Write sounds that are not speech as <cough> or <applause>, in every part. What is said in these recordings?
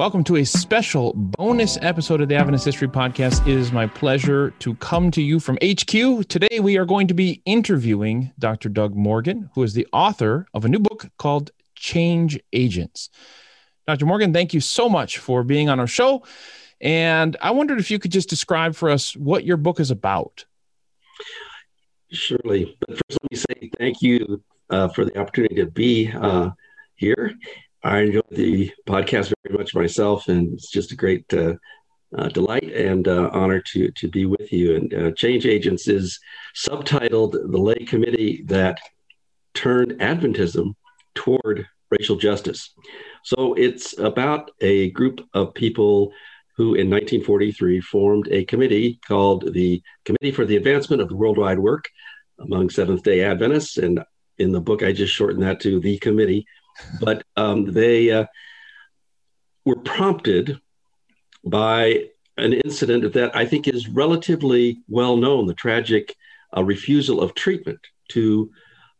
Welcome to a special bonus episode of the Adventist History Podcast. It is my pleasure to come to you from HQ. Today, we are going to be interviewing Dr. Doug Morgan, who is the author of a new book called Change Agents. Dr. Morgan, thank you so much for being on our show. And I wondered if you could just describe for us what your book is about. Surely. But first, let me say thank you uh, for the opportunity to be uh, here I enjoy the podcast very much myself, and it's just a great uh, uh, delight and uh, honor to to be with you. And uh, Change Agents is subtitled "The Lay Committee That Turned Adventism Toward Racial Justice." So it's about a group of people who, in 1943, formed a committee called the Committee for the Advancement of the Worldwide Work among Seventh Day Adventists, and in the book, I just shortened that to the committee but um, they uh, were prompted by an incident that I think is relatively well known the tragic uh, refusal of treatment to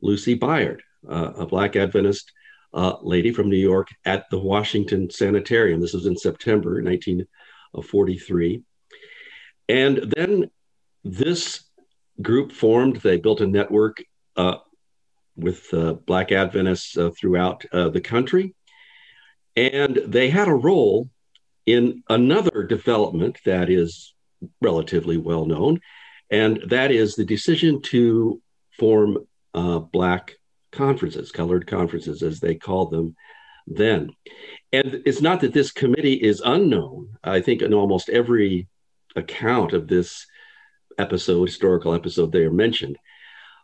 Lucy Byard, uh, a Black Adventist uh, lady from New York at the Washington Sanitarium. This was in September 1943. And then this group formed, they built a network uh, with uh, Black Adventists uh, throughout uh, the country. And they had a role in another development that is relatively well known, and that is the decision to form uh, Black conferences, colored conferences, as they called them then. And it's not that this committee is unknown. I think in almost every account of this episode, historical episode, they are mentioned.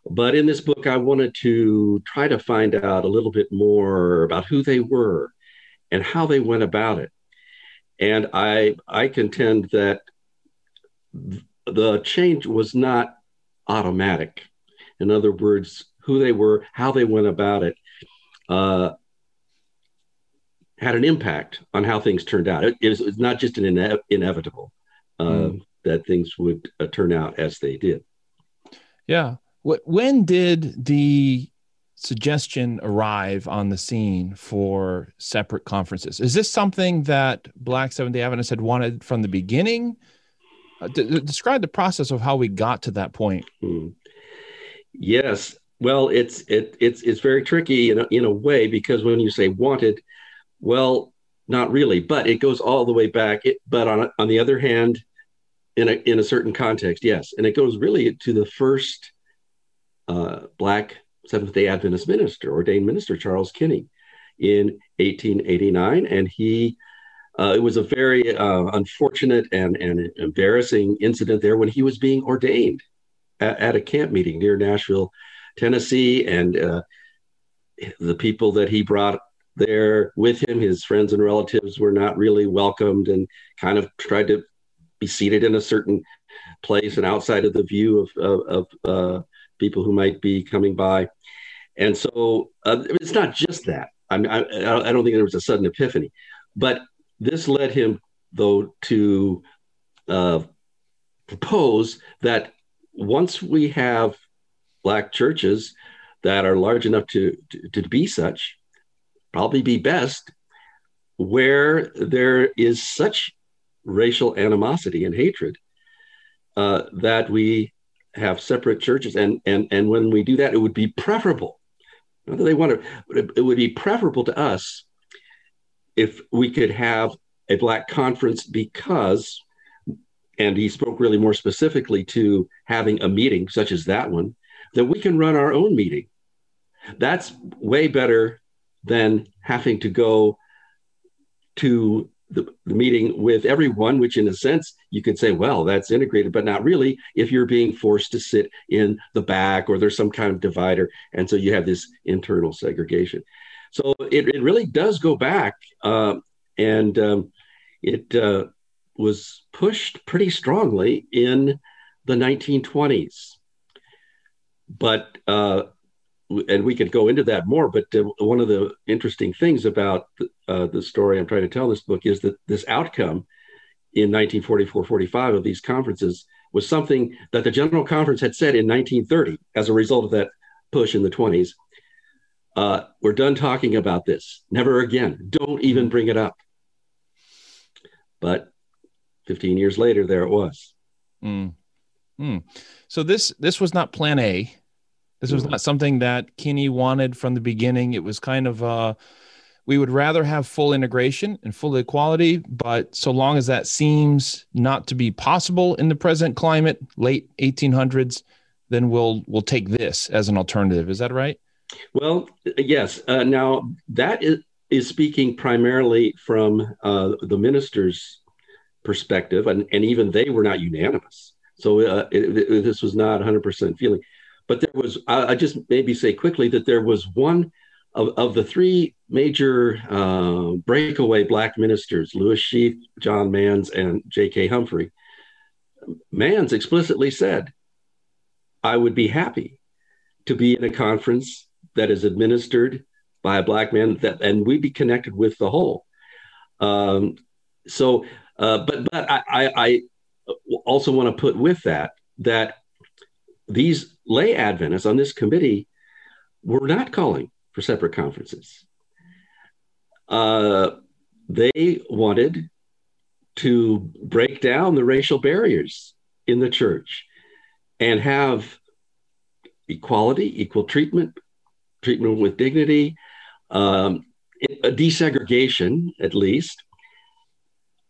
But in this book, I wanted to try to find out a little bit more about who they were and how they went about it. And I, I contend that the change was not automatic. In other words, who they were, how they went about it, uh, had an impact on how things turned out. It, it was, not just an ine- inevitable uh, mm. that things would uh, turn out as they did. Yeah. When did the suggestion arrive on the scene for separate conferences? Is this something that Black Seventh Day Adventists had wanted from the beginning? Uh, d- describe the process of how we got to that point. Hmm. Yes, well, it's it, it's it's very tricky in a, in a way because when you say wanted, well, not really, but it goes all the way back. It, but on on the other hand, in a in a certain context, yes, and it goes really to the first uh, Black Seventh day Adventist minister, ordained minister, Charles Kinney, in 1889. And he, uh, it was a very uh, unfortunate and, and embarrassing incident there when he was being ordained at, at a camp meeting near Nashville, Tennessee. And uh, the people that he brought there with him, his friends and relatives, were not really welcomed and kind of tried to be seated in a certain place and outside of the view of, of, of uh, people who might be coming by. And so uh, it's not just that. I, mean, I, I don't think there was a sudden epiphany, but this led him, though, to uh, propose that once we have Black churches that are large enough to, to, to be such, probably be best where there is such racial animosity and hatred uh, that we have separate churches, and and and when we do that, it would be preferable. Not that they want to, it would be preferable to us if we could have a black conference because, and he spoke really more specifically to having a meeting such as that one, that we can run our own meeting. That's way better than having to go to the, the meeting with everyone, which in a sense you could say, well, that's integrated, but not really if you're being forced to sit in the back or there's some kind of divider. And so you have this internal segregation. So it, it really does go back. Uh, and um, it uh, was pushed pretty strongly in the 1920s. But uh, and we could go into that more. But uh, one of the interesting things about the, uh, the story I'm trying to tell this book is that this outcome in 1944-45 of these conferences was something that the General Conference had said in 1930 as a result of that push in the 20s. Uh, we're done talking about this. Never again. Don't even bring it up. But 15 years later, there it was. Mm. Mm. So this this was not Plan A. This was not something that Kinney wanted from the beginning. It was kind of uh, we would rather have full integration and full equality, but so long as that seems not to be possible in the present climate, late 1800s, then we'll we'll take this as an alternative. Is that right? Well, yes. Uh, now that is, is speaking primarily from uh, the minister's perspective, and, and even they were not unanimous. So uh, it, it, this was not 100% feeling. But there was, I, I, just maybe say quickly that there was one of, of the three major uh, breakaway Black ministers, Lewis Sheafe, John Manns, and J.K. Humphrey. Manns explicitly said, I would be happy to be in a conference that is administered by a Black man that, and we'd be connected with the whole. Um, so, uh, but but I, I, I also want to put with that that these lay Adventists on this committee were not calling for separate conferences. Uh, they wanted to break down the racial barriers in the church and have equality, equal treatment, treatment with dignity, um, a desegregation at least,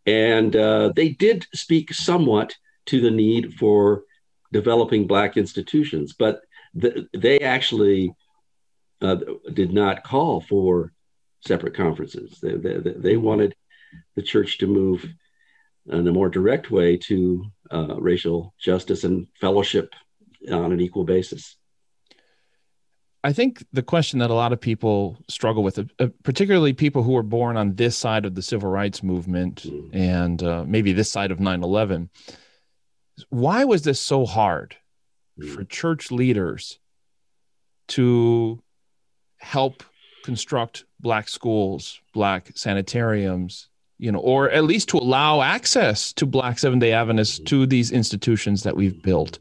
and uh, they did speak somewhat to the need for developing Black institutions, but th- they actually uh, did not call for separate conferences. They, they, they, wanted the church to move in a more direct way to uh, racial justice and fellowship on an equal basis. I think the question that a lot of people struggle with, uh, particularly people who were born on this side of the civil rights movement mm. and uh, maybe this side of 9 11, why was this so hard mm. for church leaders to help construct Black schools, Black sanitariums, you know, or at least to allow access to Black Seventh day Adventists mm. to these institutions that we've built?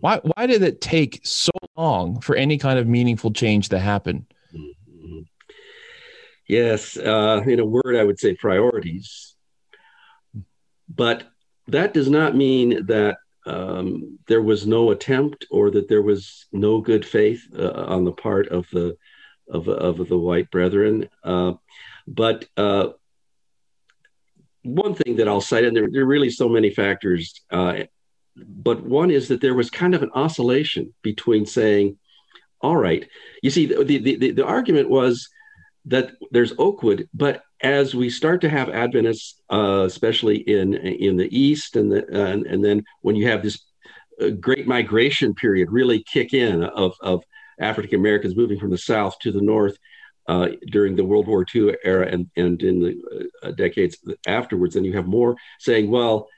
Why why did it take so long for any kind of meaningful change to happen? Mm-hmm. Yes, uh, in a word, I would say priorities. But that does not mean that um, there was no attempt or that there was no good faith uh, on the part of the of, of the white brethren. Uh, but uh, one thing that I'll cite, and there, there, are really so many factors uh, but one is that there was kind of an oscillation between saying, all right, you see, the, the, the, the argument was that there's Oakwood, but as we start to have Adventists, uh, especially in in the East, and the, uh, and, and then when you have this uh, great migration period really kick in of, of African Americans moving from the South to the North uh, during the World War II era and, and in the uh, decades afterwards, then you have more saying, well,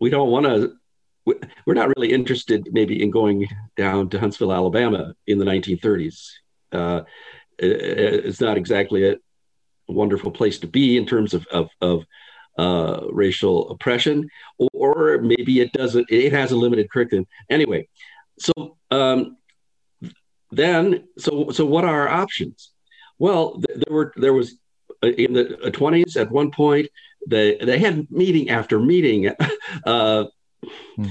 we don't want to we're not really interested maybe in going down to Huntsville, Alabama in the 1930s. Uh, it's not exactly a wonderful place to be in terms of, of, of uh, racial oppression, or, maybe it doesn't, it has a limited curriculum. Anyway, so um, then, so, so what are our options? Well, there were, there was uh, in the 20s at one point, they they had meeting after meeting, <laughs> uh, hmm.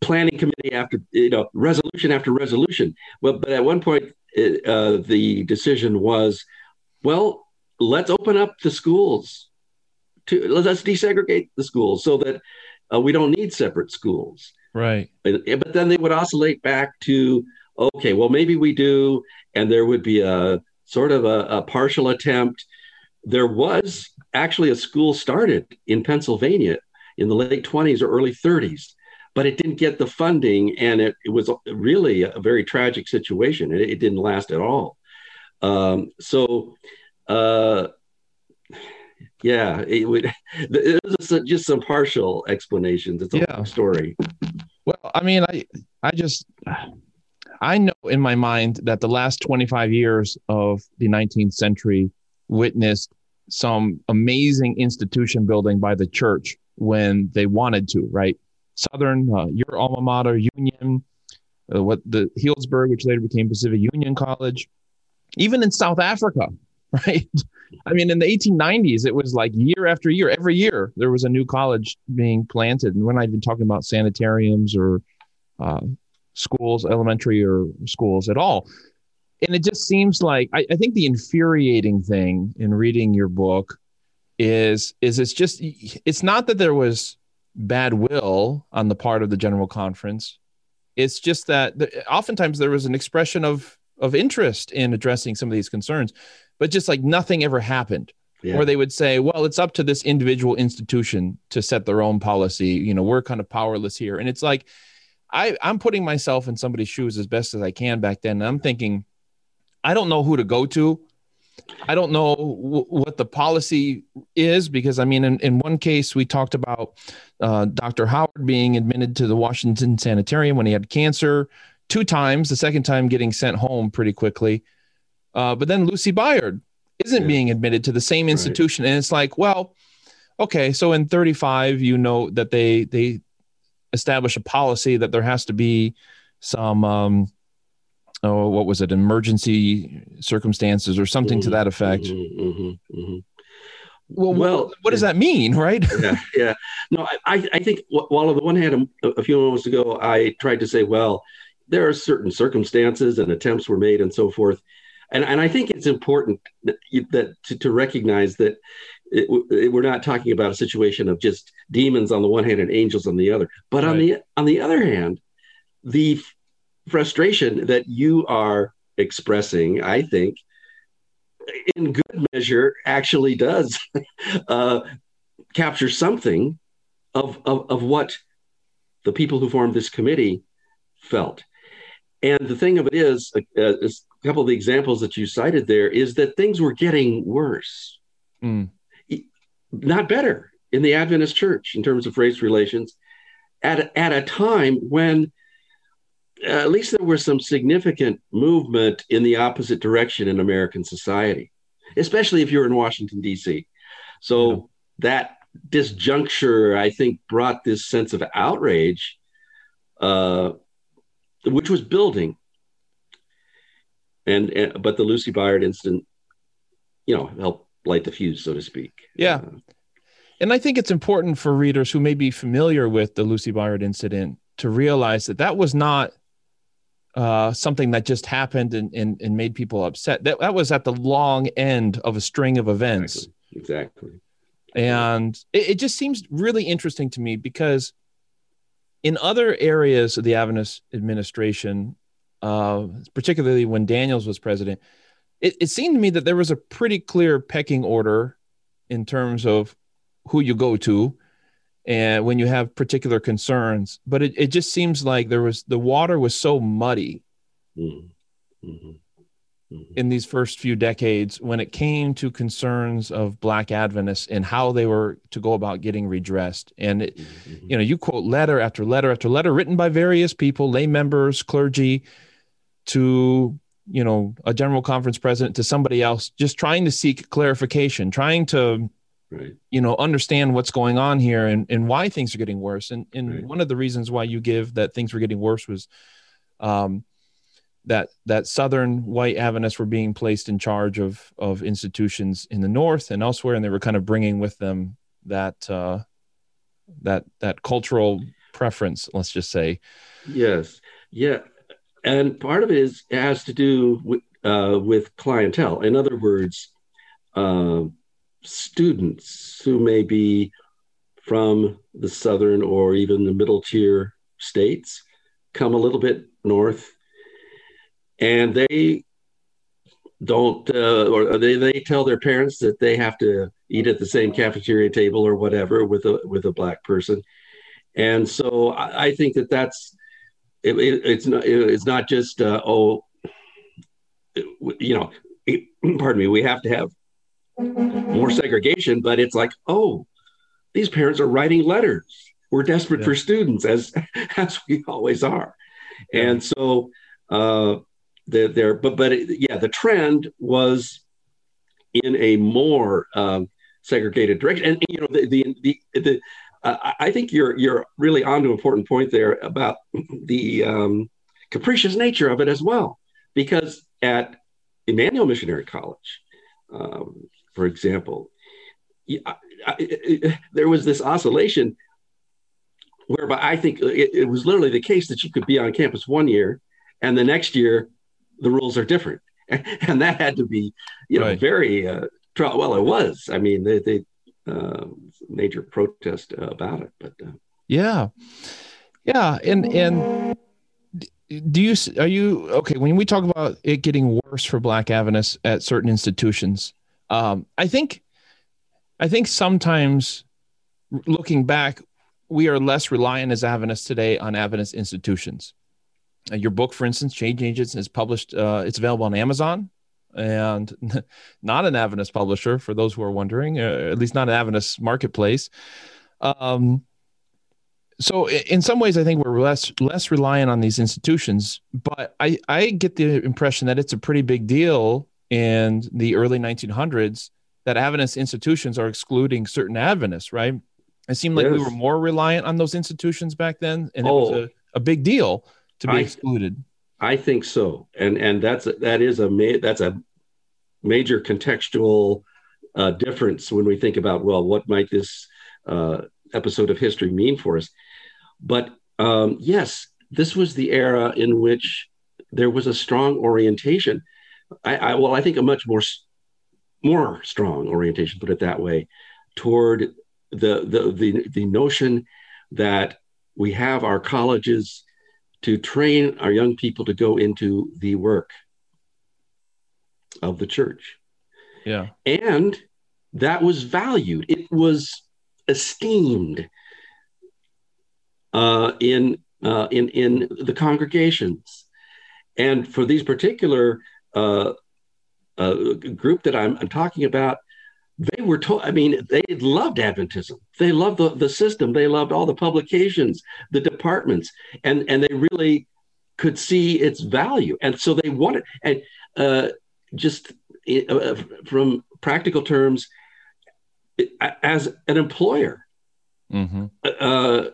planning committee after you know resolution after resolution. Well, but at one point uh, the decision was, well, let's open up the schools to let's desegregate the schools so that uh, we don't need separate schools. Right. But then they would oscillate back to okay, well maybe we do, and there would be a sort of a, a partial attempt. There was actually a school started in Pennsylvania in the late 20s or early 30s, but it didn't get the funding and it, it was really a very tragic situation. It, it didn't last at all. Um, so, uh, yeah, it would. <laughs> It was just some partial explanations. It's a yeah. long story. Well, I mean, I I just I know in my mind that the last 25 years of the 19th century witnessed some amazing institution building by the church when they wanted to, right? Southern, uh, your alma mater, Union, uh, what the Healdsburg, which later became Pacific Union College, even in South Africa, <laughs> right? I mean, in the 1890s, it was like year after year, every year there was a new college being planted, and we're not even talking about sanitariums or uh, schools, elementary or schools at all. And it just seems like I, I think the infuriating thing in reading your book is is it's just it's not that there was bad will on the part of the general conference. It's just that the, oftentimes there was an expression of of interest in addressing some of these concerns, but just like nothing ever happened. Yeah. Or they would say, well, it's up to this individual institution to set their own policy. You know, we're kind of powerless here. And it's like, I, I'm putting myself in somebody's shoes as best as I can back then. And I'm thinking, I don't know who to go to. I don't know w- what the policy is because I mean, in, in one case, we talked about uh, Dr. Howard being admitted to the Washington Sanitarium when he had cancer two times, the second time getting sent home pretty quickly. Uh, but then Lucy Byard isn't yeah. being admitted to the same institution. Right. And it's like, well, okay, so in 35, you know that they they establish a policy that there has to be some um, oh, what was it, emergency circumstances or something mm-hmm, to that effect. Mm-hmm, mm-hmm, mm-hmm. well, well, what does that mean, right? <laughs> yeah, yeah. No, I, I think while on the one hand, a, a few moments ago, I tried to say, well, there are certain circumstances and attempts were made and so forth. And, and I think it's important that, that to, to recognize that it, it, we're not talking about a situation of just demons on the one hand and angels on the other. But right. on the on the other hand, the frustration that you are expressing, I think, in good measure, actually does <laughs> uh, capture something of, of, of what the people who formed this committee felt. And the thing of it is, uh, a couple of the examples that you cited there is that things were getting worse, mm. not better in the Adventist church in terms of race relations at, at a time when uh, at least there was some significant movement in the opposite direction in American society, especially if you're in Washington, D.C. So yeah. that disjuncture, I think, brought this sense of outrage, uh, which was building. And, and, but the Lucy Byard incident, you know, helped light the fuse, so to speak. Yeah. Uh, and I think it's important for readers who may be familiar with the Lucy Byard incident to realize that that was not uh, something that just happened and, and, and made people upset. That, that was at the long end of a string of events. Exactly. exactly. And it, it just seems really interesting to me because in other areas of the Adventist administration, uh, particularly when Daniels was president, it, it seemed to me that there was a pretty clear pecking order in terms of who you go to and when you have particular concerns but it, it just seems like there was the water was so muddy mm-hmm. Mm-hmm. mm-hmm. in these first few decades when it came to concerns of black adventists and how they were to go about getting redressed and it, mm-hmm. you know you quote letter after letter after letter written by various people lay members clergy to you know a general conference president to somebody else just trying to seek clarification trying to right. you know understand what's going on here and, and why things are getting worse and, and right. one of the reasons why you give that things were getting worse was um, that that southern white Adventists were being placed in charge of of institutions in the north and elsewhere and they were kind of bringing with them that uh, that that cultural preference let's just say yes yeah and part of it is it has to do with uh, with clientele. In other words uh, students who may be from the southern or even the middle tier states come a little bit north and they don't uh, or they, they tell their parents that they have to eat at the same cafeteria table or whatever with a with a black person. And so i, I think that that's it, it, it's not it's not just uh, oh you know <clears throat> pardon me we have to have more segregation, but it's like, oh, these parents are writing letters. We're desperate yeah. for students, as <laughs> as we always are, yeah. and so uh, they're, they're but but it, yeah, the trend was in a more um, segregated direction, and you know the the the, the I think you're you're really onto an important point there about the um, capricious nature of it as well, because at Emmanuel Missionary College, um, for example, I, I, there was this oscillation whereby I think it, it, was literally the case that you could be on campus one year and the next year the rules are different. <laughs> And that had to be, you know, right. very, uh, well, it was. I mean, they, they uh, major protest about it, but uh, yeah, yeah, and and do you are you okay when we talk about it getting worse for Black Adventists at certain institutions? Um, I think, I think sometimes looking back, we are less reliant as Adventists today on Adventist institutions. Uh, your book, for instance, Change Agents, is published. Uh, it's available on Amazon, and <laughs> not an Adventist publisher for those who are wondering. Uh, at least not an Adventist marketplace. Um, so in some ways, I think we're less less reliant on these institutions. But I I get the impression that it's a pretty big deal in the early 1900s that Adventist institutions are excluding certain Adventists, right? It seemed like yes. we were more reliant on those institutions back then, and it oh, was a, a big deal to be I, excluded. I think so, and and that's that is a ma- that's a major contextual uh, difference when we think about well, what might this uh, episode of history mean for us? But um, yes, this was the era in which there was a strong orientation. I, I well, I think a much more more strong orientation, put it that way, toward the, the, the, the notion that we have our colleges to train our young people to go into the work of the church. Yeah. And that was valued, it was esteemed uh, in, uh, in, in the congregations. And for these particular uh, uh group that I'm, I'm talking about, they were told, I mean, they loved Adventism. They loved the, the system. They loved all the publications, the departments, and, and they really could see its value. And so they wanted, and uh, just uh, from practical terms, as an employer, mm-hmm. uh,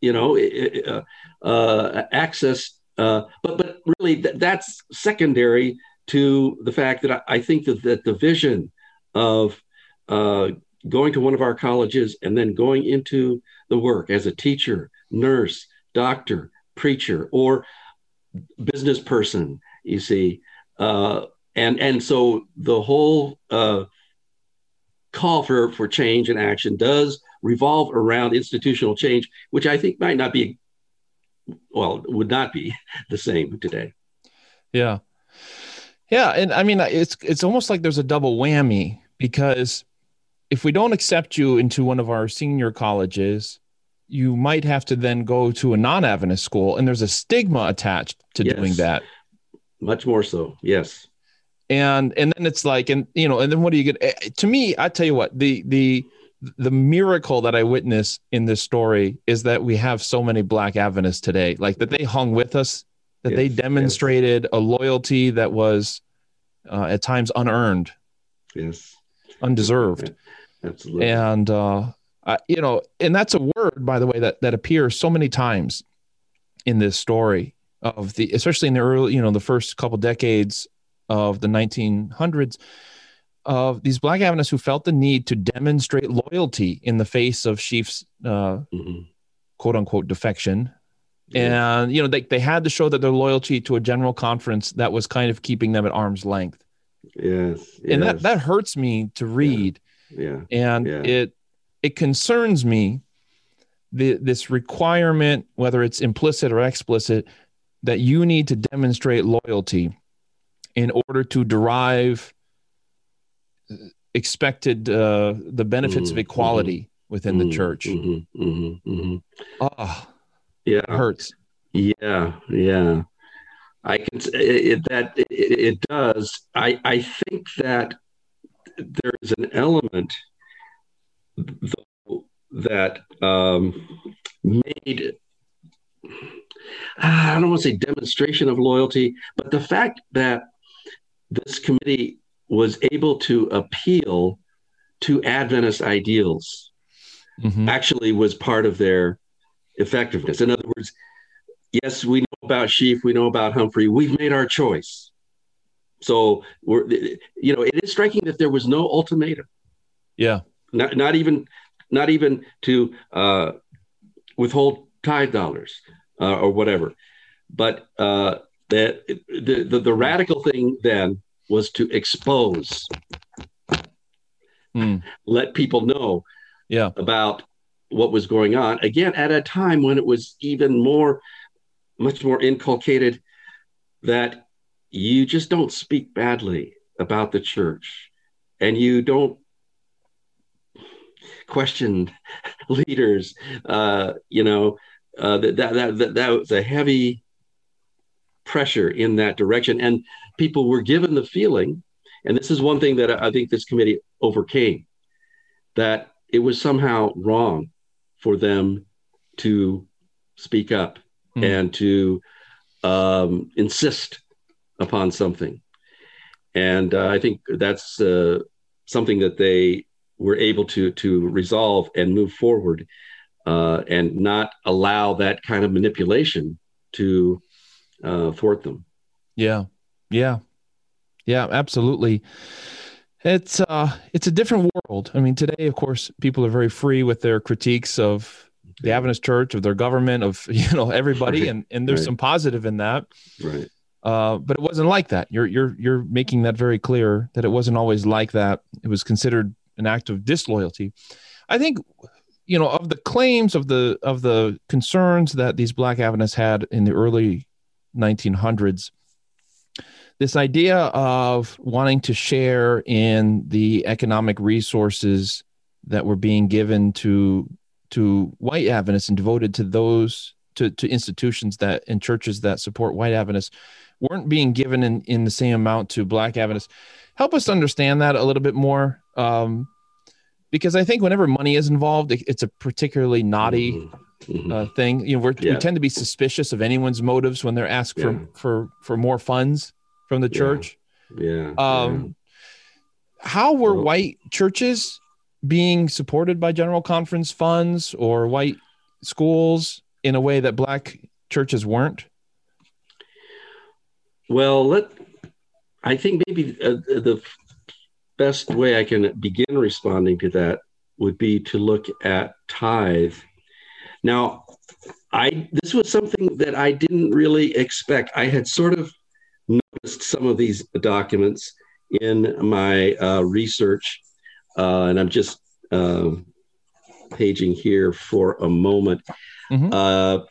you know, uh, uh, access, uh, but, but really th- that's secondary to the fact that I, I think that, that the vision of uh, going to one of our colleges and then going into the work as a teacher, nurse, doctor, preacher, or business person. You see, uh, and and so the whole uh, call for for change and action does revolve around institutional change, which I think might not be, well, would not be <laughs> the same today. Yeah, yeah, and I mean it's it's almost like there's a double whammy because if we don't accept you into one of our senior colleges, you might have to then go to a non-Adventist school, and there's a stigma attached to yes. doing that. Much more so, yes. And and then it's like, and you know, and then what do you get? Eh, to me, I tell you what, the the the miracle that I witness in this story is that we have so many Black Adventists today, like that they hung with us, that yes, they demonstrated yes. a loyalty that was uh, at times unearned, yes, undeserved. Absolutely. And uh, I, you know, and that's a word, by the way, that that appears so many times in this story of the, especially in the early, you know, the first couple decades of the 1900s, of these Black Adventists who felt the need to demonstrate loyalty in the face of Sheafe's uh, mm-hmm. quote unquote defection. Yeah. And you know they, they had to show that their loyalty to a general conference that was kind of keeping them at arm's length. Yes, yes. and that that hurts me to read yeah. And yeah. it it concerns me the, this requirement, whether it's implicit or explicit, that you need to demonstrate loyalty in order to derive expected uh, the benefits mm-hmm, of equality mm-hmm, within mm-hmm, the church. Mm-hmm, mm-hmm, mm-hmm. Oh, yeah, it hurts. Yeah, yeah. I can it, that it, it does. I I think that there is an element that um, made I don't want to say demonstration of loyalty, but the fact that this committee was able to appeal to Adventist ideals mm-hmm. actually was part of their effectiveness. In other words, yes, we know about Sheafe, we know about Humphrey, we've made our choice. So we're, you know, it is striking that there was no ultimatum. Yeah. Not, not even, not even to uh, withhold tithe dollars uh, or whatever, but uh, that the, the the radical thing then was to expose, Mm. let people know Yeah. about what was going on. Again, at a time when it was even more, much more inculcated that you just don't speak badly about the church and you don't question <laughs> leaders. Uh, you know, uh, that, that, that, that, was a heavy pressure in that direction. And people were given the feeling, and this is one thing that I think this committee overcame, that it was somehow wrong for them to speak up Hmm. and to um, insist upon something. And uh, I think that's uh, something that they were able to to resolve and move forward, uh, and not allow that kind of manipulation to uh, thwart them. Yeah. Yeah. Yeah, absolutely. It's uh it's a different world. I mean, today of course people are very free with their critiques of the Adventist church, of their government, of <laughs> you know, everybody Right. and and there's Right. some positive in that. Right. Uh, but it wasn't like that. You're you're you're making that very clear that it wasn't always like that. It was considered an act of disloyalty. I think, you know, of the claims of the of the concerns that these Black Adventists had in the early 1900s, this idea of wanting to share in the economic resources that were being given to to white Adventists and devoted to those to, to institutions that and churches that support white Adventists weren't being given in, in the same amount to black Adventists. Help us understand that a little bit more. Um, because I think whenever money is involved, it, it's a particularly naughty Mhm. Mhm. uh, thing. You know, we're, we tend to be suspicious of anyone's motives when they're asked Yeah. for, for, for more funds from the church. yeah. Um, How were Well- white churches being supported by general conference funds or white schools in a way that black churches weren't? Well, let. I think maybe uh, the best way I can begin responding to that would be to look at tithe. Now, I this was something that I didn't really expect. I had sort of noticed some of these documents in my uh, research, uh, and I'm just uh, paging here for a moment, Mhm. uh,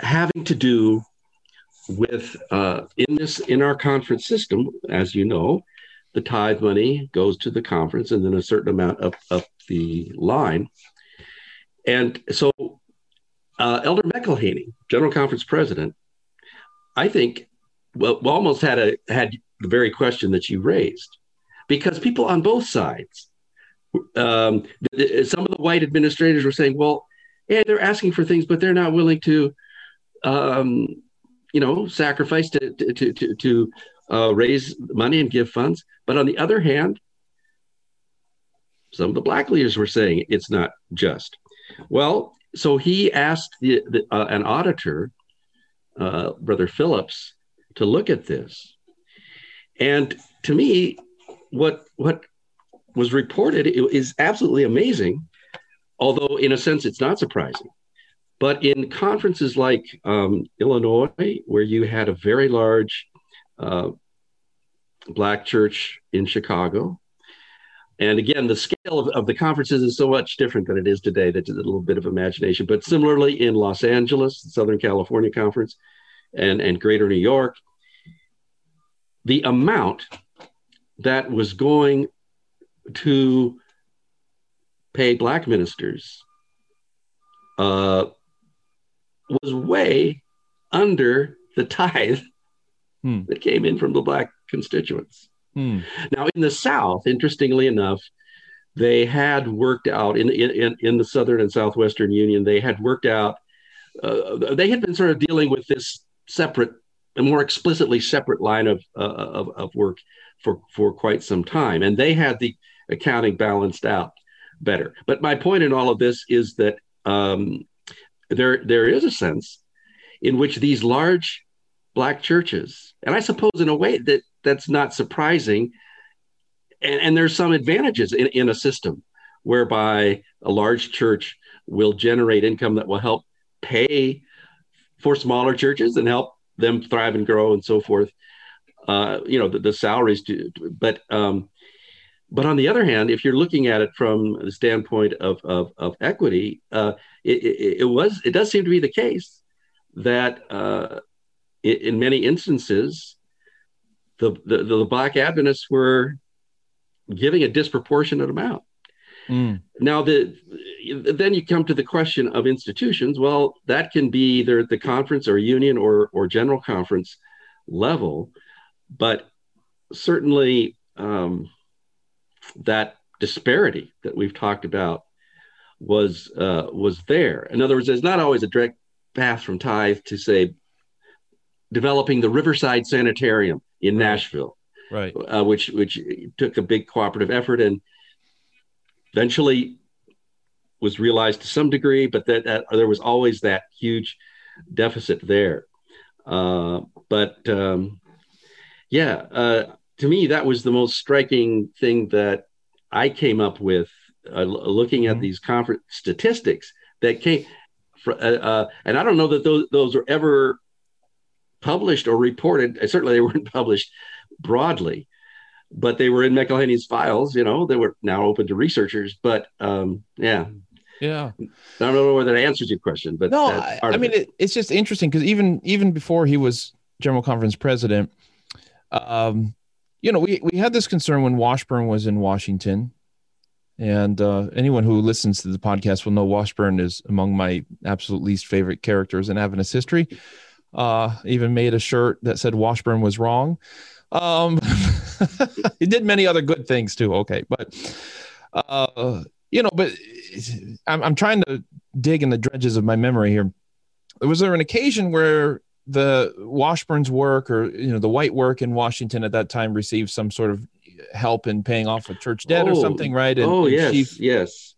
having to do with uh, in this in our conference system, as you know, the tithe money goes to the conference, and then a certain amount up up the line, and so uh, Elder McElhany, General Conference President, I think, well, almost had a had the very question that you raised, because people on both sides, um, th- th- some of the white administrators were saying, well, yeah, they're asking for things, but they're not willing to, um, you know, sacrifice to to to to, uh, raise money and give funds. But on the other hand, some of the black leaders were saying it's not just. Well, so he asked the, the, uh, an auditor, uh, Brother Phillips, to look at this. And to me, what what was reported is absolutely amazing, although in a sense it's not surprising. But in conferences like um, Illinois, where you had a very large uh, black church in Chicago, and again, the scale of, of the conferences is so much different than it is today. That's a little bit of imagination. But similarly, in Los Angeles, the Southern California Conference, and, and Greater New York, the amount that was going to pay black ministers uh, was way under the tithe Hmm. that came in from the black constituents. Hmm. Now, in the South, interestingly enough, they had worked out in in, in the Southern and Southwestern Union. They had worked out. Uh, they had been sort of dealing with this separate, a more explicitly separate line of, uh, of of work for for quite some time, and they had the accounting balanced out better. But my point in all of this is that um, there there is a sense in which these large black churches. And I suppose in a way that that's not surprising. And, and there's some advantages in, in a system whereby a large church will generate income that will help pay for smaller churches and help them thrive and grow and so forth. Uh, you know, the, the salaries do, but um, but on the other hand, if you're looking at it from the standpoint of of, of equity, uh, it, it, it, was it does seem to be the case that uh, in many instances, the, the, the black Adventists were giving a disproportionate amount. Mm. Now, the then you come to the question of institutions. Well, that can be either the conference or union or or general conference level, but certainly um, that disparity that we've talked about was uh, was there. In other words, there's not always a direct path from tithe to say developing the Riverside Sanitarium in right. Nashville, right? Uh, which which took a big cooperative effort and eventually was realized to some degree, but that, that there was always that huge deficit there. Uh, but um, yeah, uh, to me, that was the most striking thing that I came up with uh, looking at mm-hmm. these conference statistics that came. Uh, uh, and I don't know that those those were ever published or reported. Certainly, they <laughs> weren't published broadly, but they were in McElhany's files. You know, they were now open to researchers. But um, yeah, yeah, I don't know whether that answers your question, but no, I, I, mean, it. it's just interesting because even even before he was General Conference president, um, you know, we we had this concern when Washburn was in Washington. And uh, anyone who listens to the podcast will know Washburn is among my absolute least favorite characters in Adventist history. Uh, even made a shirt that said Washburn was wrong. Um, <laughs> he did many other good things too. Okay, but uh, you know, but I'm, I'm trying to dig in the dredges of my memory here. Was there an occasion where the Washburn's work or you know the white work in Washington at that time received some sort of help in paying off a church debt oh, or something, right? And, oh yes, Chief... yes,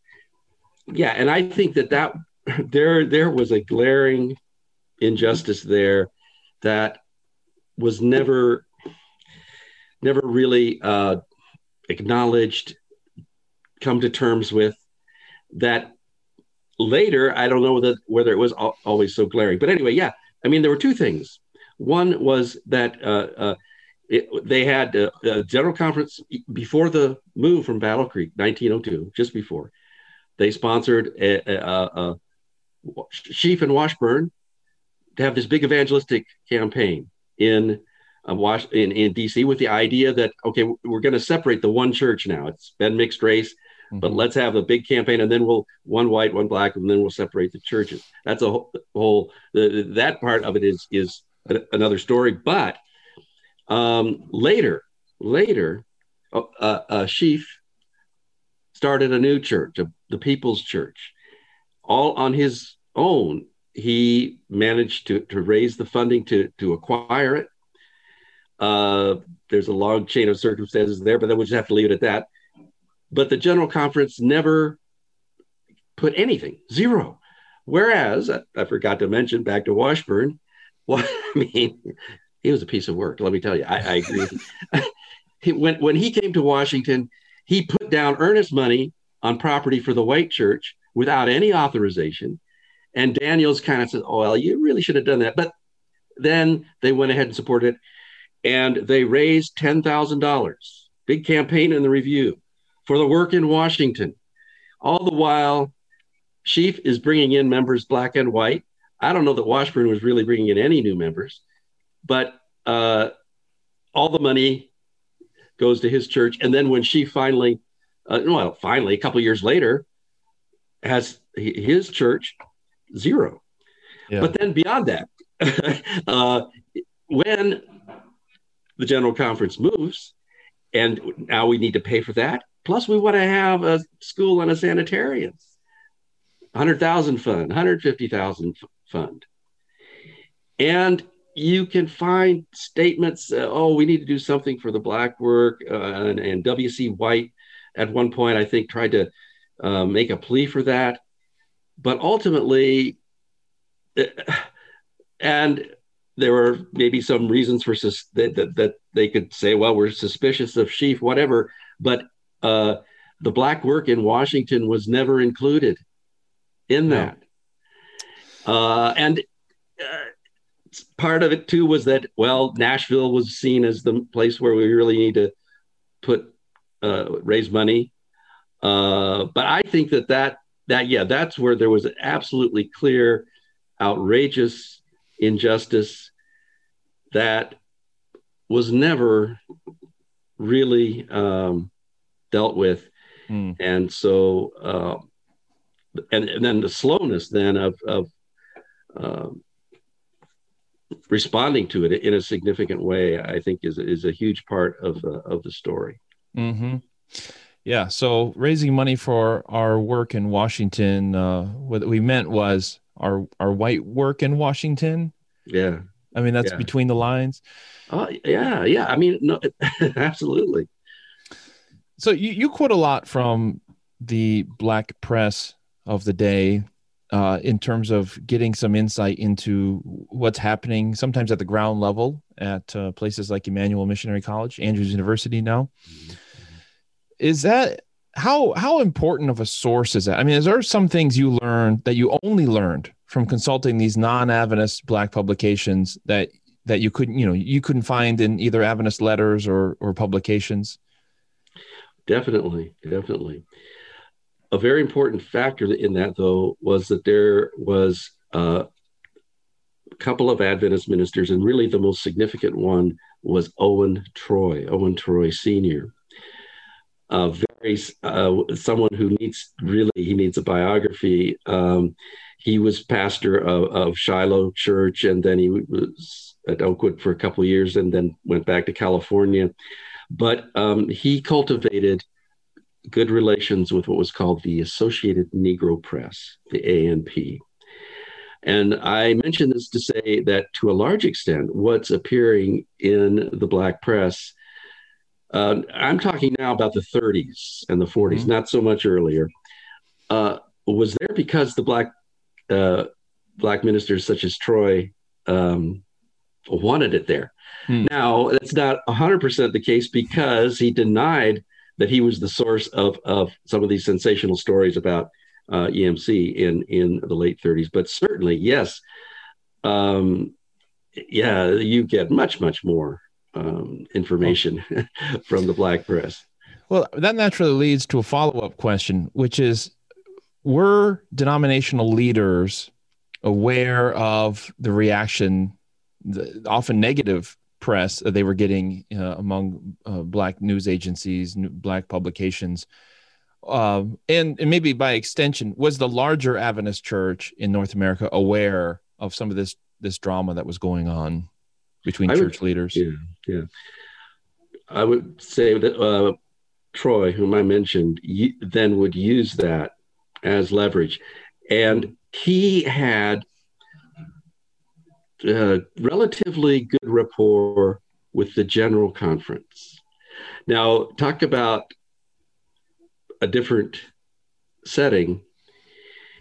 yeah. And I think that that there there was a glaring injustice there that was never never really uh, acknowledged, come to terms with. That later, I don't know whether, whether it was always so glaring, but anyway, yeah. I mean, there were two things. One was that uh, uh, it, they had a, a, general conference before the move from Battle Creek, 1902, just before. They sponsored a, a, a Sheafe and Washburn to have this big evangelistic campaign in uh, Wash in, in DC with the idea that okay, we're going to separate the one church now. It's been mixed race, mm-hmm. but let's have a big campaign, and then we'll one white, one black, and then we'll separate the churches. That's a whole, whole the, that part of it is is another story. But um, later, later, uh, uh, Sheafe started a new church, a, the People's Church, all on his own he managed to, to raise the funding to, to acquire it. Uh, there's a long chain of circumstances there, but then we'll just have to leave it at that. But the General Conference never put anything, zero. Whereas, I, I forgot to mention back to Washburn, <laughs> well, I mean, he was a piece of work, let me tell you. I, I agree. <laughs> he, when, when he came to Washington, he put down earnest money on property for the white church without any authorization and Daniels kind of said, "Oh, well, you really should have done that." But then they went ahead and supported it, and they raised ten thousand dollars. Big campaign in the review for the work in Washington. All the while, Sheafe is bringing in members black and white. I don't know that Washburn was really bringing in any new members, but uh, all the money goes to his church. And then when she finally, uh, well, finally, a couple years later, has his church zero. Yeah. But then beyond that, <laughs> uh, when the general conference moves, and now we need to pay for that. Plus, we want to have a school and a sanitarium, hundred thousand fund, hundred fifty thousand fund, and you can find statements. Uh, oh, we need to do something for the black work, uh, and, and W.C. White at one point, I think, tried to uh, make a plea for that but ultimately, and there were maybe some reasons for sus- that, that, that they could say, well, we're suspicious of Sheafe whatever. But uh, the black work in Washington was never included in that. Uh, and uh, part of it too was that, well, Nashville was seen as the place where we really need to put uh, raise money. Uh, but I think that that that yeah, that's where there was an absolutely clear, outrageous injustice that was never really um, dealt with, mm. and so uh, and, and then the slowness then of of uh, responding to it in a significant way, I think is is a huge part of uh, of the story. Mm-hmm. Yeah. So raising money for our work in Washington, uh, what we meant was our our white work in Washington. Yeah. I mean that's yeah. between the lines. Oh yeah, yeah. I mean, no, <laughs> absolutely. So you, you quote a lot from the black press of the day uh, in terms of getting some insight into what's happening sometimes at the ground level at uh, places like Emmanuel Missionary College, Andrews University now. Mm-hmm. Is that how how important of a source is that? I mean, is there some things you learned that you only learned from consulting these non-Adventist black publications that that you couldn't you know you couldn't find in either Adventist letters or or publications? Definitely, definitely a very important factor in that, though, was that there was a couple of Adventist ministers, and really the most significant one was Owen Troy, Owen Troy Sr. Uh, very uh, someone who needs really he needs a biography. Um, he was pastor of, of, Shiloh Church, and then he was at Oakwood for a couple of years, and then went back to California. But um, he cultivated good relations with what was called the Associated Negro Press, the ANP. And I mention this to say that to a large extent, what's appearing in the Black press, uh, I'm talking now about the 30s and the 40s, mm-hmm. not so much earlier, uh, was there because the Black uh, Black ministers such as Troy um, wanted it there. Hmm. Now, that's not 100% the case because he denied that he was the source of of some of these sensational stories about uh, EMC in in the late 30s. But certainly, yes, um, yeah, you get much much more um, information <laughs> from the black press. Well, that naturally leads to a follow up question, which is: Were denominational leaders aware of the reaction, the often negative press they were getting uh, among uh, black news agencies, black publications, um, and, and maybe by extension, was the larger Adventist Church in North America aware of some of this this drama that was going on between I church would, leaders? Yeah, yeah. I would say that uh, Troy, whom I mentioned, then would use that as leverage, and he had uh, relatively good rapport with the general conference. Now, talk about a different setting.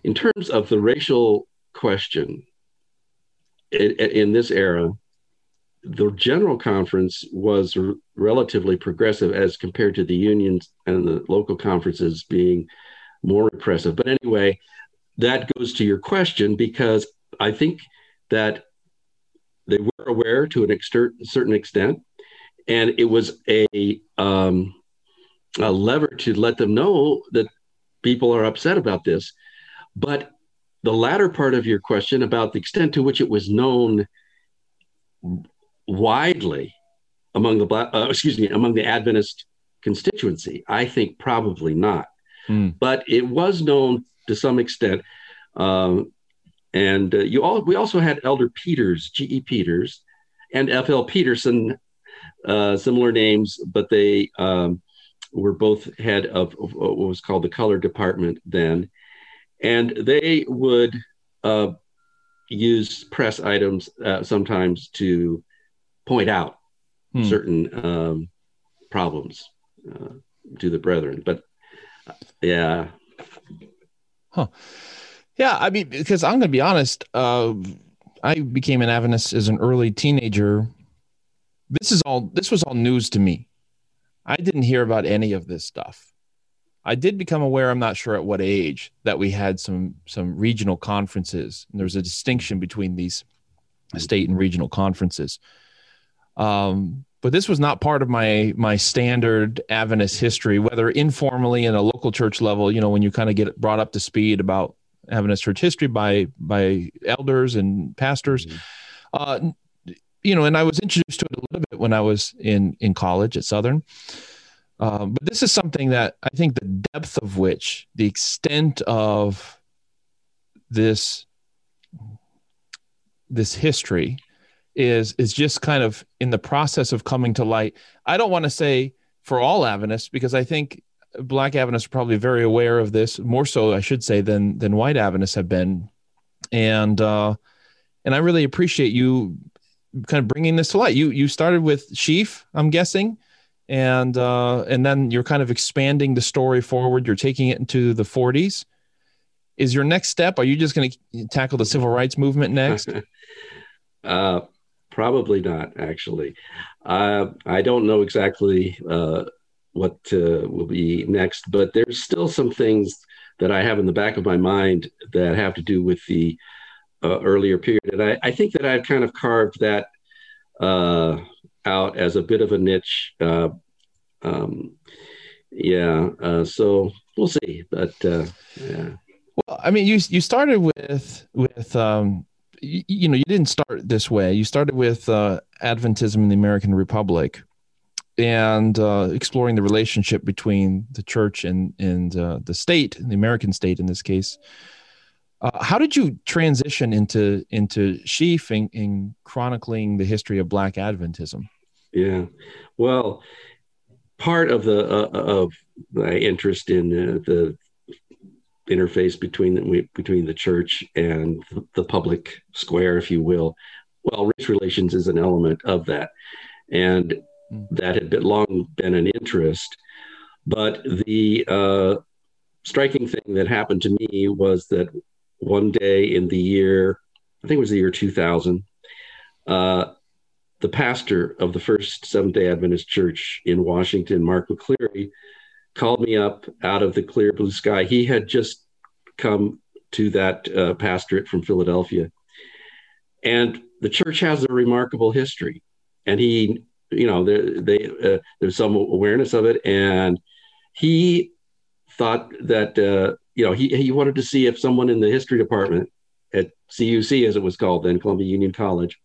In terms of the racial question in, in this era, the general conference was r- relatively progressive as compared to the unions and the local conferences being more repressive. But anyway, that goes to your question because I think that they were aware to an exter- certain extent, and it was a, um, a lever to let them know that people are upset about this. But the latter part of your question about the extent to which it was known widely among the black, uh, excuse me, among the Adventist constituency, I think probably not. Mm. But it was known to some extent. Um, and uh, you all, we also had Elder Peters, G.E. Peters, and F.L. Peterson, uh, similar names, but they um, were both head of, of, what was called the color department then. And they would uh, use press items uh, sometimes to point out hmm. certain um, problems uh, to the brethren. But uh, yeah. Huh. Yeah, I mean, because I'm going to be honest, uh, I became an Adventist as an early teenager, this is all this was all news to me. I didn't hear about any of this stuff. I did become aware, I'm not sure at what age, that we had some some regional conferences. And there's a distinction between these state and regional conferences. Um, but this was not part of my my standard Adventist history, whether informally in a local church level, you know, when you kind of get brought up to speed about Adventist church history by by elders and pastors. Mm-hmm. Uh, you know, and I was introduced to it a little bit when I was in in college at Southern. Um, but this is something that I think the depth of which, the extent of this this history is is just kind of in the process of coming to light. I don't want to say for all Adventists because I think Black Adventists are probably very aware of this, more so I should say than than White Adventists have been, and uh, and I really appreciate you kind of bringing this to light. You you started with Sheafe, I'm guessing, and uh, and then you're kind of expanding the story forward. You're taking it into the 40s. Is your next step? Are you just going to tackle the civil rights movement next? <laughs> uh, probably not. Actually, uh, I don't know exactly uh, what uh, will be next, but there's still some things that I have in the back of my mind that have to do with the uh, earlier period. And I, I, think that I've kind of carved that uh, out as a bit of a niche. Uh, um, yeah, uh, so we'll see. But uh, yeah. Well, I mean, you you started with with um, you, you, know you didn't start this way. You started with Adventism and the American Republic, and uh, exploring the relationship between the church and and uh, the state, the American state in this case. Uh, how did you transition into into Sheafe and, and, chronicling the history of Black Adventism? Yeah, well, part of the uh, of my interest in uh, the interface between the, between the church and the public square, if you will, well, race relations is an element of that, and. That had been long been an interest. But the uh, striking thing that happened to me was that one day in the year, I think it was the year 2000, uh, the pastor of the First Seventh day Adventist Church in Washington, Mark McCleary, called me up out of the clear blue sky. He had just come to that uh, pastorate from Philadelphia. And the church has a remarkable history. And he, you know, there, they, uh, there's some awareness of it. And he thought that uh, you know, he, he wanted to see if someone in the history department at CUC, as it was called then, Columbia Union College,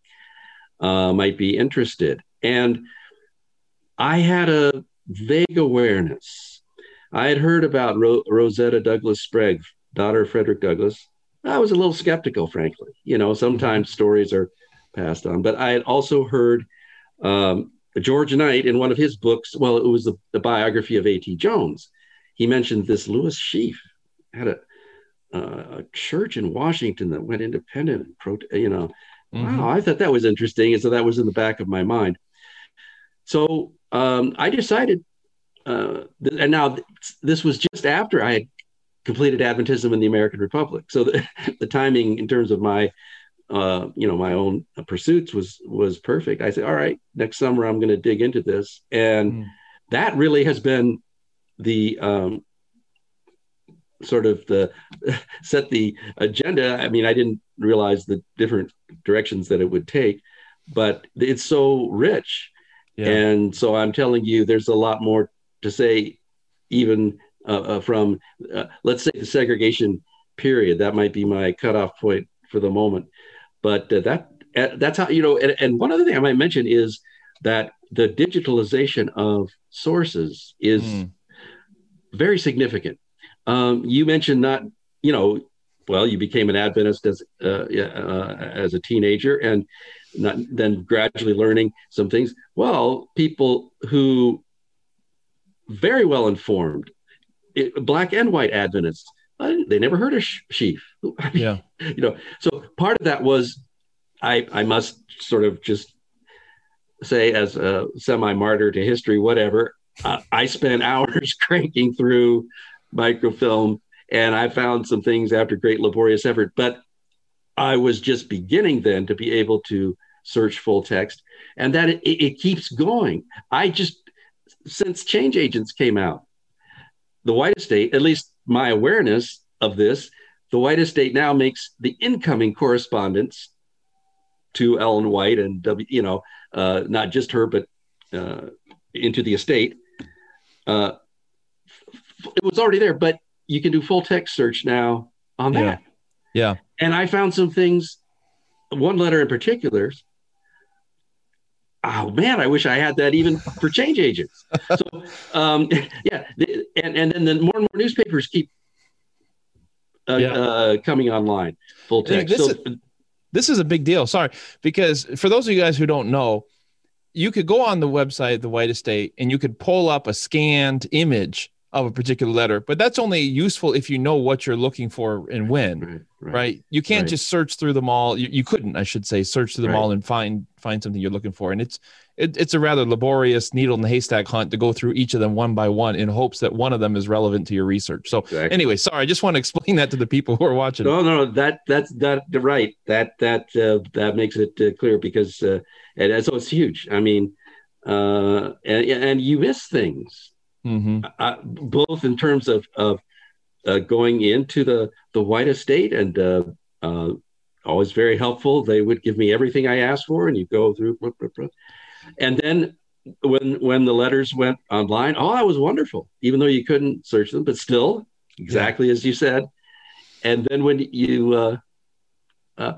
uh, might be interested. And I had a vague awareness. I had heard about Ro- Rosetta Douglass Sprague, daughter of Frederick Douglass. I was a little skeptical, frankly. You know, sometimes stories are passed on, but I had also heard um, George Knight in one of his books. Well, it was the, the biography of A.T. Jones. He mentioned this Lewis Sheafe, had a, uh, a church in Washington that went independent. And pro, you know, mm-hmm. wow, I thought that was interesting, and so that was in the back of my mind. So um, I decided, uh, th- and now th- this was just after I had completed Adventism and the American Republic. So the, <laughs> the timing in terms of my, uh, you know, my own pursuits was was perfect. I said, all right, next summer I'm going to dig into this, and mm. that really has been the um, sort of the <laughs> set the agenda. I mean, I didn't realize the different directions that it would take, but it's so rich. Yeah. And so I'm telling you, there's a lot more to say, even uh, uh, from, uh, let's say, the segregation period. That might be my cutoff point for the moment. But uh, that uh, that's how, you know, and, and one other thing I might mention is that the digitalization of sources is mm. very significant um, you mentioned not, you know, well, you became an Adventist as uh, uh, as a teenager, and not, then gradually learning some things. Well, people who very well informed, it, black and white Adventists, they never heard of Sheafe. yeah, you know. So part of that was, I I must sort of just say as a semi martyr to history, whatever. Uh, I spent <laughs> hours <laughs> cranking through microfilm, and I found some things after great laborious effort. But I was just beginning then to be able to search full text, and that it, it keeps going. I just since change agents came out, the white estate, at least my awareness of this, the white estate now makes the incoming correspondence to Ellen White and W, you know, uh, not just her, but uh, into the estate. Uh, it was already there, but you can do full text search now on that. Yeah. yeah. And I found some things, one letter in particular. Oh man, I wish I had that even for change agents. So, um, <laughs> yeah, and and then the more and more newspapers keep uh, yeah. uh, coming online full text. This, so, is, this is a big deal. Sorry, because for those of you guys who don't know, you could go on the website, the White Estate, and you could pull up a scanned image of a particular letter, but that's only useful if you know what you're looking for and when, right? right. right? You can't right. just search through them all. You, you, couldn't, I should say, search through them all and find find something you're looking for. And it's it, it's a rather laborious needle in the haystack hunt to go through each of them one by one in hopes that one of them is relevant to your research. So exactly. anyway, sorry, I just want to explain that to the people who are watching. No, no, that that's that right. That that uh, that makes it uh, clear because uh, and so it's huge. I mean, uh, and and you miss things mm-hmm. both in terms of of uh, going into the the white estate and uh, uh, always very helpful. They would give me everything I asked for, and you go through. Blah, blah, blah. And then when when the letters went online, oh, that was wonderful. Even though you couldn't search them, but still, exactly yeah. as you said. And then when you uh, uh,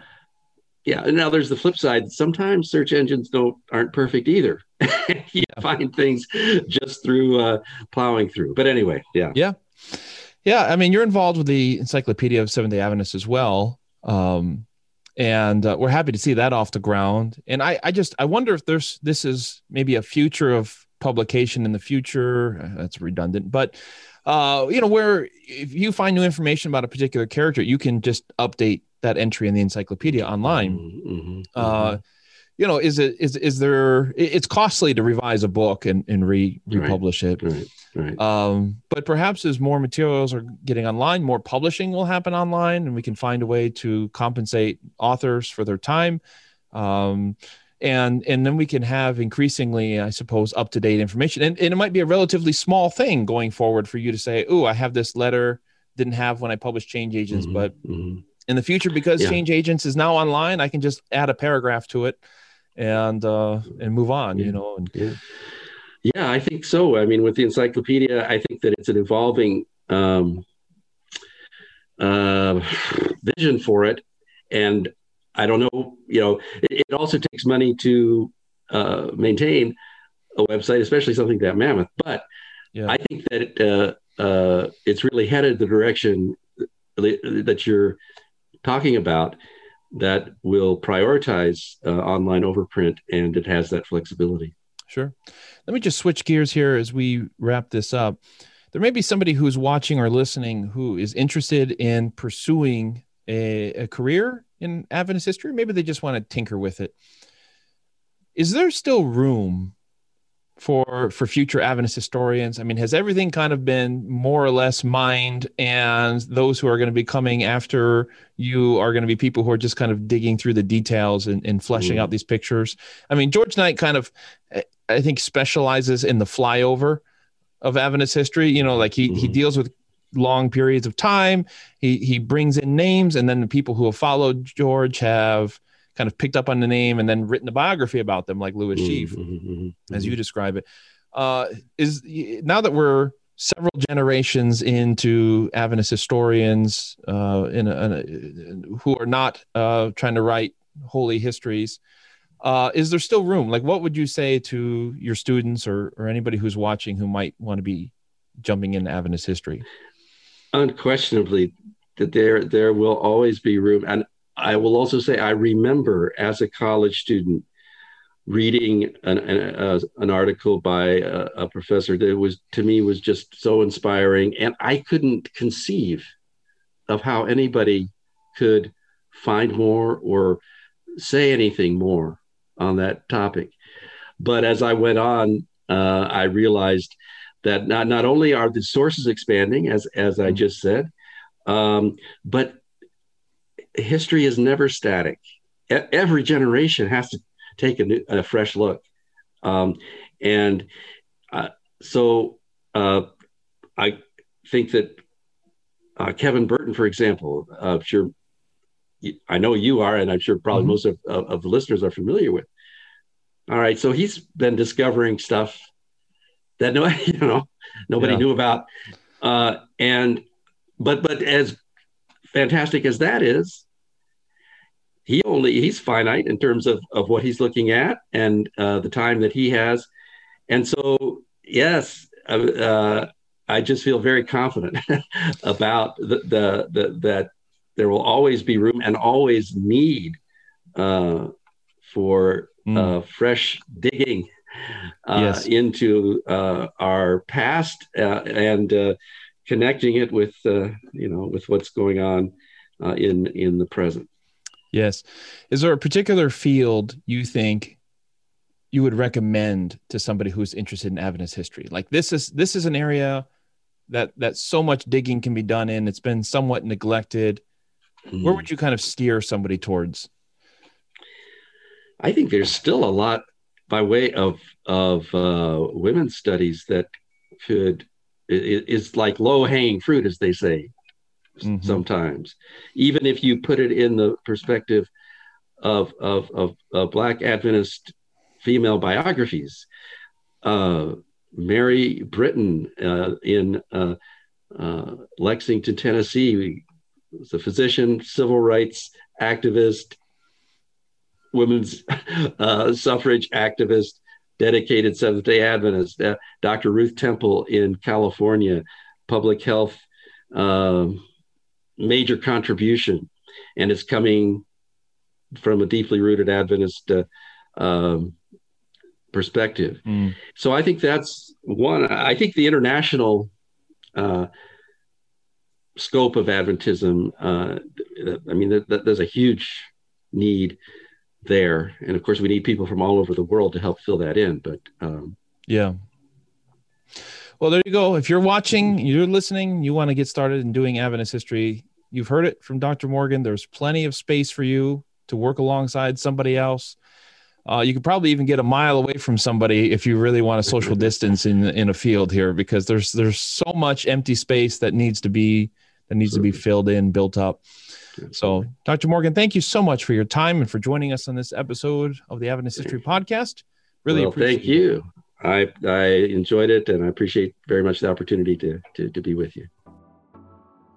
yeah and now there's the flip side. Sometimes search engines don't aren't perfect either. <laughs> You find things just through uh, plowing through. But anyway yeah. Yeah. Yeah i mean you're involved with the encyclopedia of seventh day adventists as well um, and uh, we're happy to see that off the ground. And i i just i wonder if there's this is maybe a future of publication in the future. That's redundant but uh, you know where if you find new information about a particular character you can just update that entry in the encyclopedia online. Mm-hmm, mm-hmm, uh, mm-hmm. you know, is it is is there? It's costly to revise a book and and re republish right, it. Right, right. Um, but perhaps as more materials are getting online, more publishing will happen online, and we can find a way to compensate authors for their time. Um, and and then we can have increasingly i suppose up to date information and, and it might be a relatively small thing going forward for you to say oh i have this letter didn't have when i published change agents mm-hmm, but mm-hmm in the future because yeah. change agents is now online i can just add a paragraph to it and uh and move on yeah. you know and yeah. yeah i think so i mean with the encyclopedia i think that it's an evolving um uh vision for it and i don't know you know it, it also takes money to uh maintain a website especially something that mammoth but yeah. i think that it, uh uh it's really headed the direction that you're talking about that will prioritize uh, online overprint and it has that flexibility. Sure. Let me just switch gears here as we wrap this up. There may be somebody who's watching or listening who is interested in pursuing a, a career in Adventist history. Maybe they just want to tinker with it. Is there still room for for future Adventist historians? I mean, has everything kind of been more or less mined, and those who are going to be coming after you are going to be people who are just kind of digging through the details and, and fleshing mm. out these pictures? I mean, George Knight kind of, I think, specializes in the flyover of Adventist history. You know, like he mm. he mm-hmm. deals with long periods of time. He he brings in names, and then the people who have followed George have kind of picked up on the name and then written a biography about them, like Lewis Sheafe, mm-hmm, mm-hmm, mm-hmm. as you describe it. Uh, is now that we're several generations into Adventist historians uh, in, a, in a, who are not uh, trying to write holy histories. Uh, is there still room? Like, what would you say to your students or, or anybody who's watching who might want to be jumping into Adventist history? Unquestionably, that there there will always be room, and I will also say I remember as a college student reading an, an, uh, an article by a, a, professor that was to me was just so inspiring. And i couldn't conceive of how anybody could find more or say anything more on that topic. But as i went on uh, i realized that not, not only are the sources expanding as as i just said um, but history is never static. E- every generation has to take a, new, a fresh look. Um, and uh, so uh, I think that uh, Kevin Burton, for example, uh, sure, I know you are, and I'm sure probably mm-hmm. most of, of, of, the listeners are familiar with. All right, so he's been discovering stuff that no, <laughs> you know, nobody yeah. knew about, uh, and but but as fantastic as that is, he only he's finite in terms of of what he's looking at and uh, the time that he has, and so yes, uh, uh I just feel very confident <laughs> about the, the, the, that there will always be room and always need uh, for mm. uh, fresh digging uh, yes. into uh, our past uh, and uh, connecting it with you know with what's going on in in the present. Yes, is there a particular field you think you would recommend to somebody who's interested in Adventist history? Like this is this is an area that that so much digging can be done in. It's been somewhat neglected. Where would you kind of steer somebody towards? I think there's still a lot by way of of uh, women's studies that could is like low hanging fruit, as they say. Mm-hmm. Sometimes, even if you put it in the perspective of of of, of Black Adventist female biographies, uh, Mary Britton uh, in uh, uh, Lexington, Tennessee, was a physician, civil rights activist, women's uh, suffrage activist, dedicated Seventh day Adventist. Uh, Dr. Ruth Temple in California, public health, um, major contribution, and it's coming from a deeply rooted Adventist. Uh, um, perspective. Mm. So I think that's one. I think the international uh, scope of Adventism. Uh, I mean, th- th- there's a huge need there, and of course, we need people from all over the world to help fill that in. But um, yeah. Well, there you go. If you're watching, you're listening, you want to get started in doing Adventist history, you've heard it from Dr. Morgan. There's plenty of space for you to work alongside somebody else uh, you could probably even get a mile away from somebody if you really want a social distance in in a field here because there's there's so much empty space that needs to be that needs to be filled in built up so dr morgan thank you so much for your time and for joining us on this episode of the adventist history podcast really well, thank you it. i i enjoyed it and i appreciate very much the opportunity to to, to be with you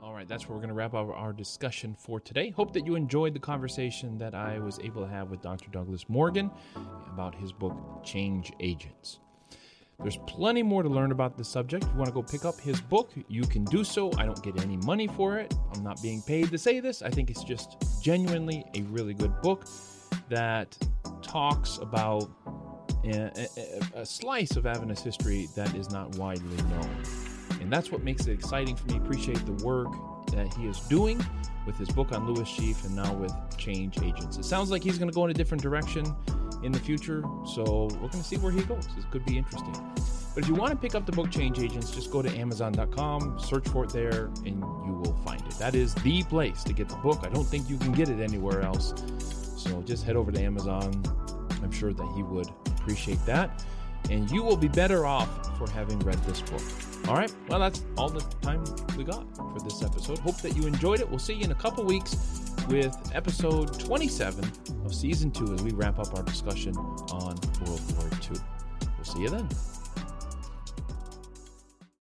All right, that's where we're going to wrap up our discussion for today. Hope that you enjoyed the conversation that I was able to have with Dr. Douglas Morgan about his book, Change Agents. There's plenty more to learn about this subject. If you want to go pick up his book, you can do so. I don't get any money for it. I'm not being paid to say this. I think it's just genuinely a really good book that talks about a, a, a slice of Adventist history that is not widely known. And that's what makes it exciting for me. Appreciate the work that uh, he is doing with his book on Lewis Sheafe and now with Change Agents. It sounds like he's going to go in a different direction in the future, so we're going to see where he goes. This could be interesting. But if you want to pick up the book Change Agents, just go to Amazon.com, search for it there, and you will find it. That is the place to get the book. I don't think you can get it anywhere else. So just head over to Amazon. I'm sure that he would appreciate that. And you will be better off for having read this book. All right. Well, that's all the time we got for this episode. Hope that you enjoyed it. We'll see you in a couple weeks with episode 27 of season two as we wrap up our discussion on World War II. We'll see you then.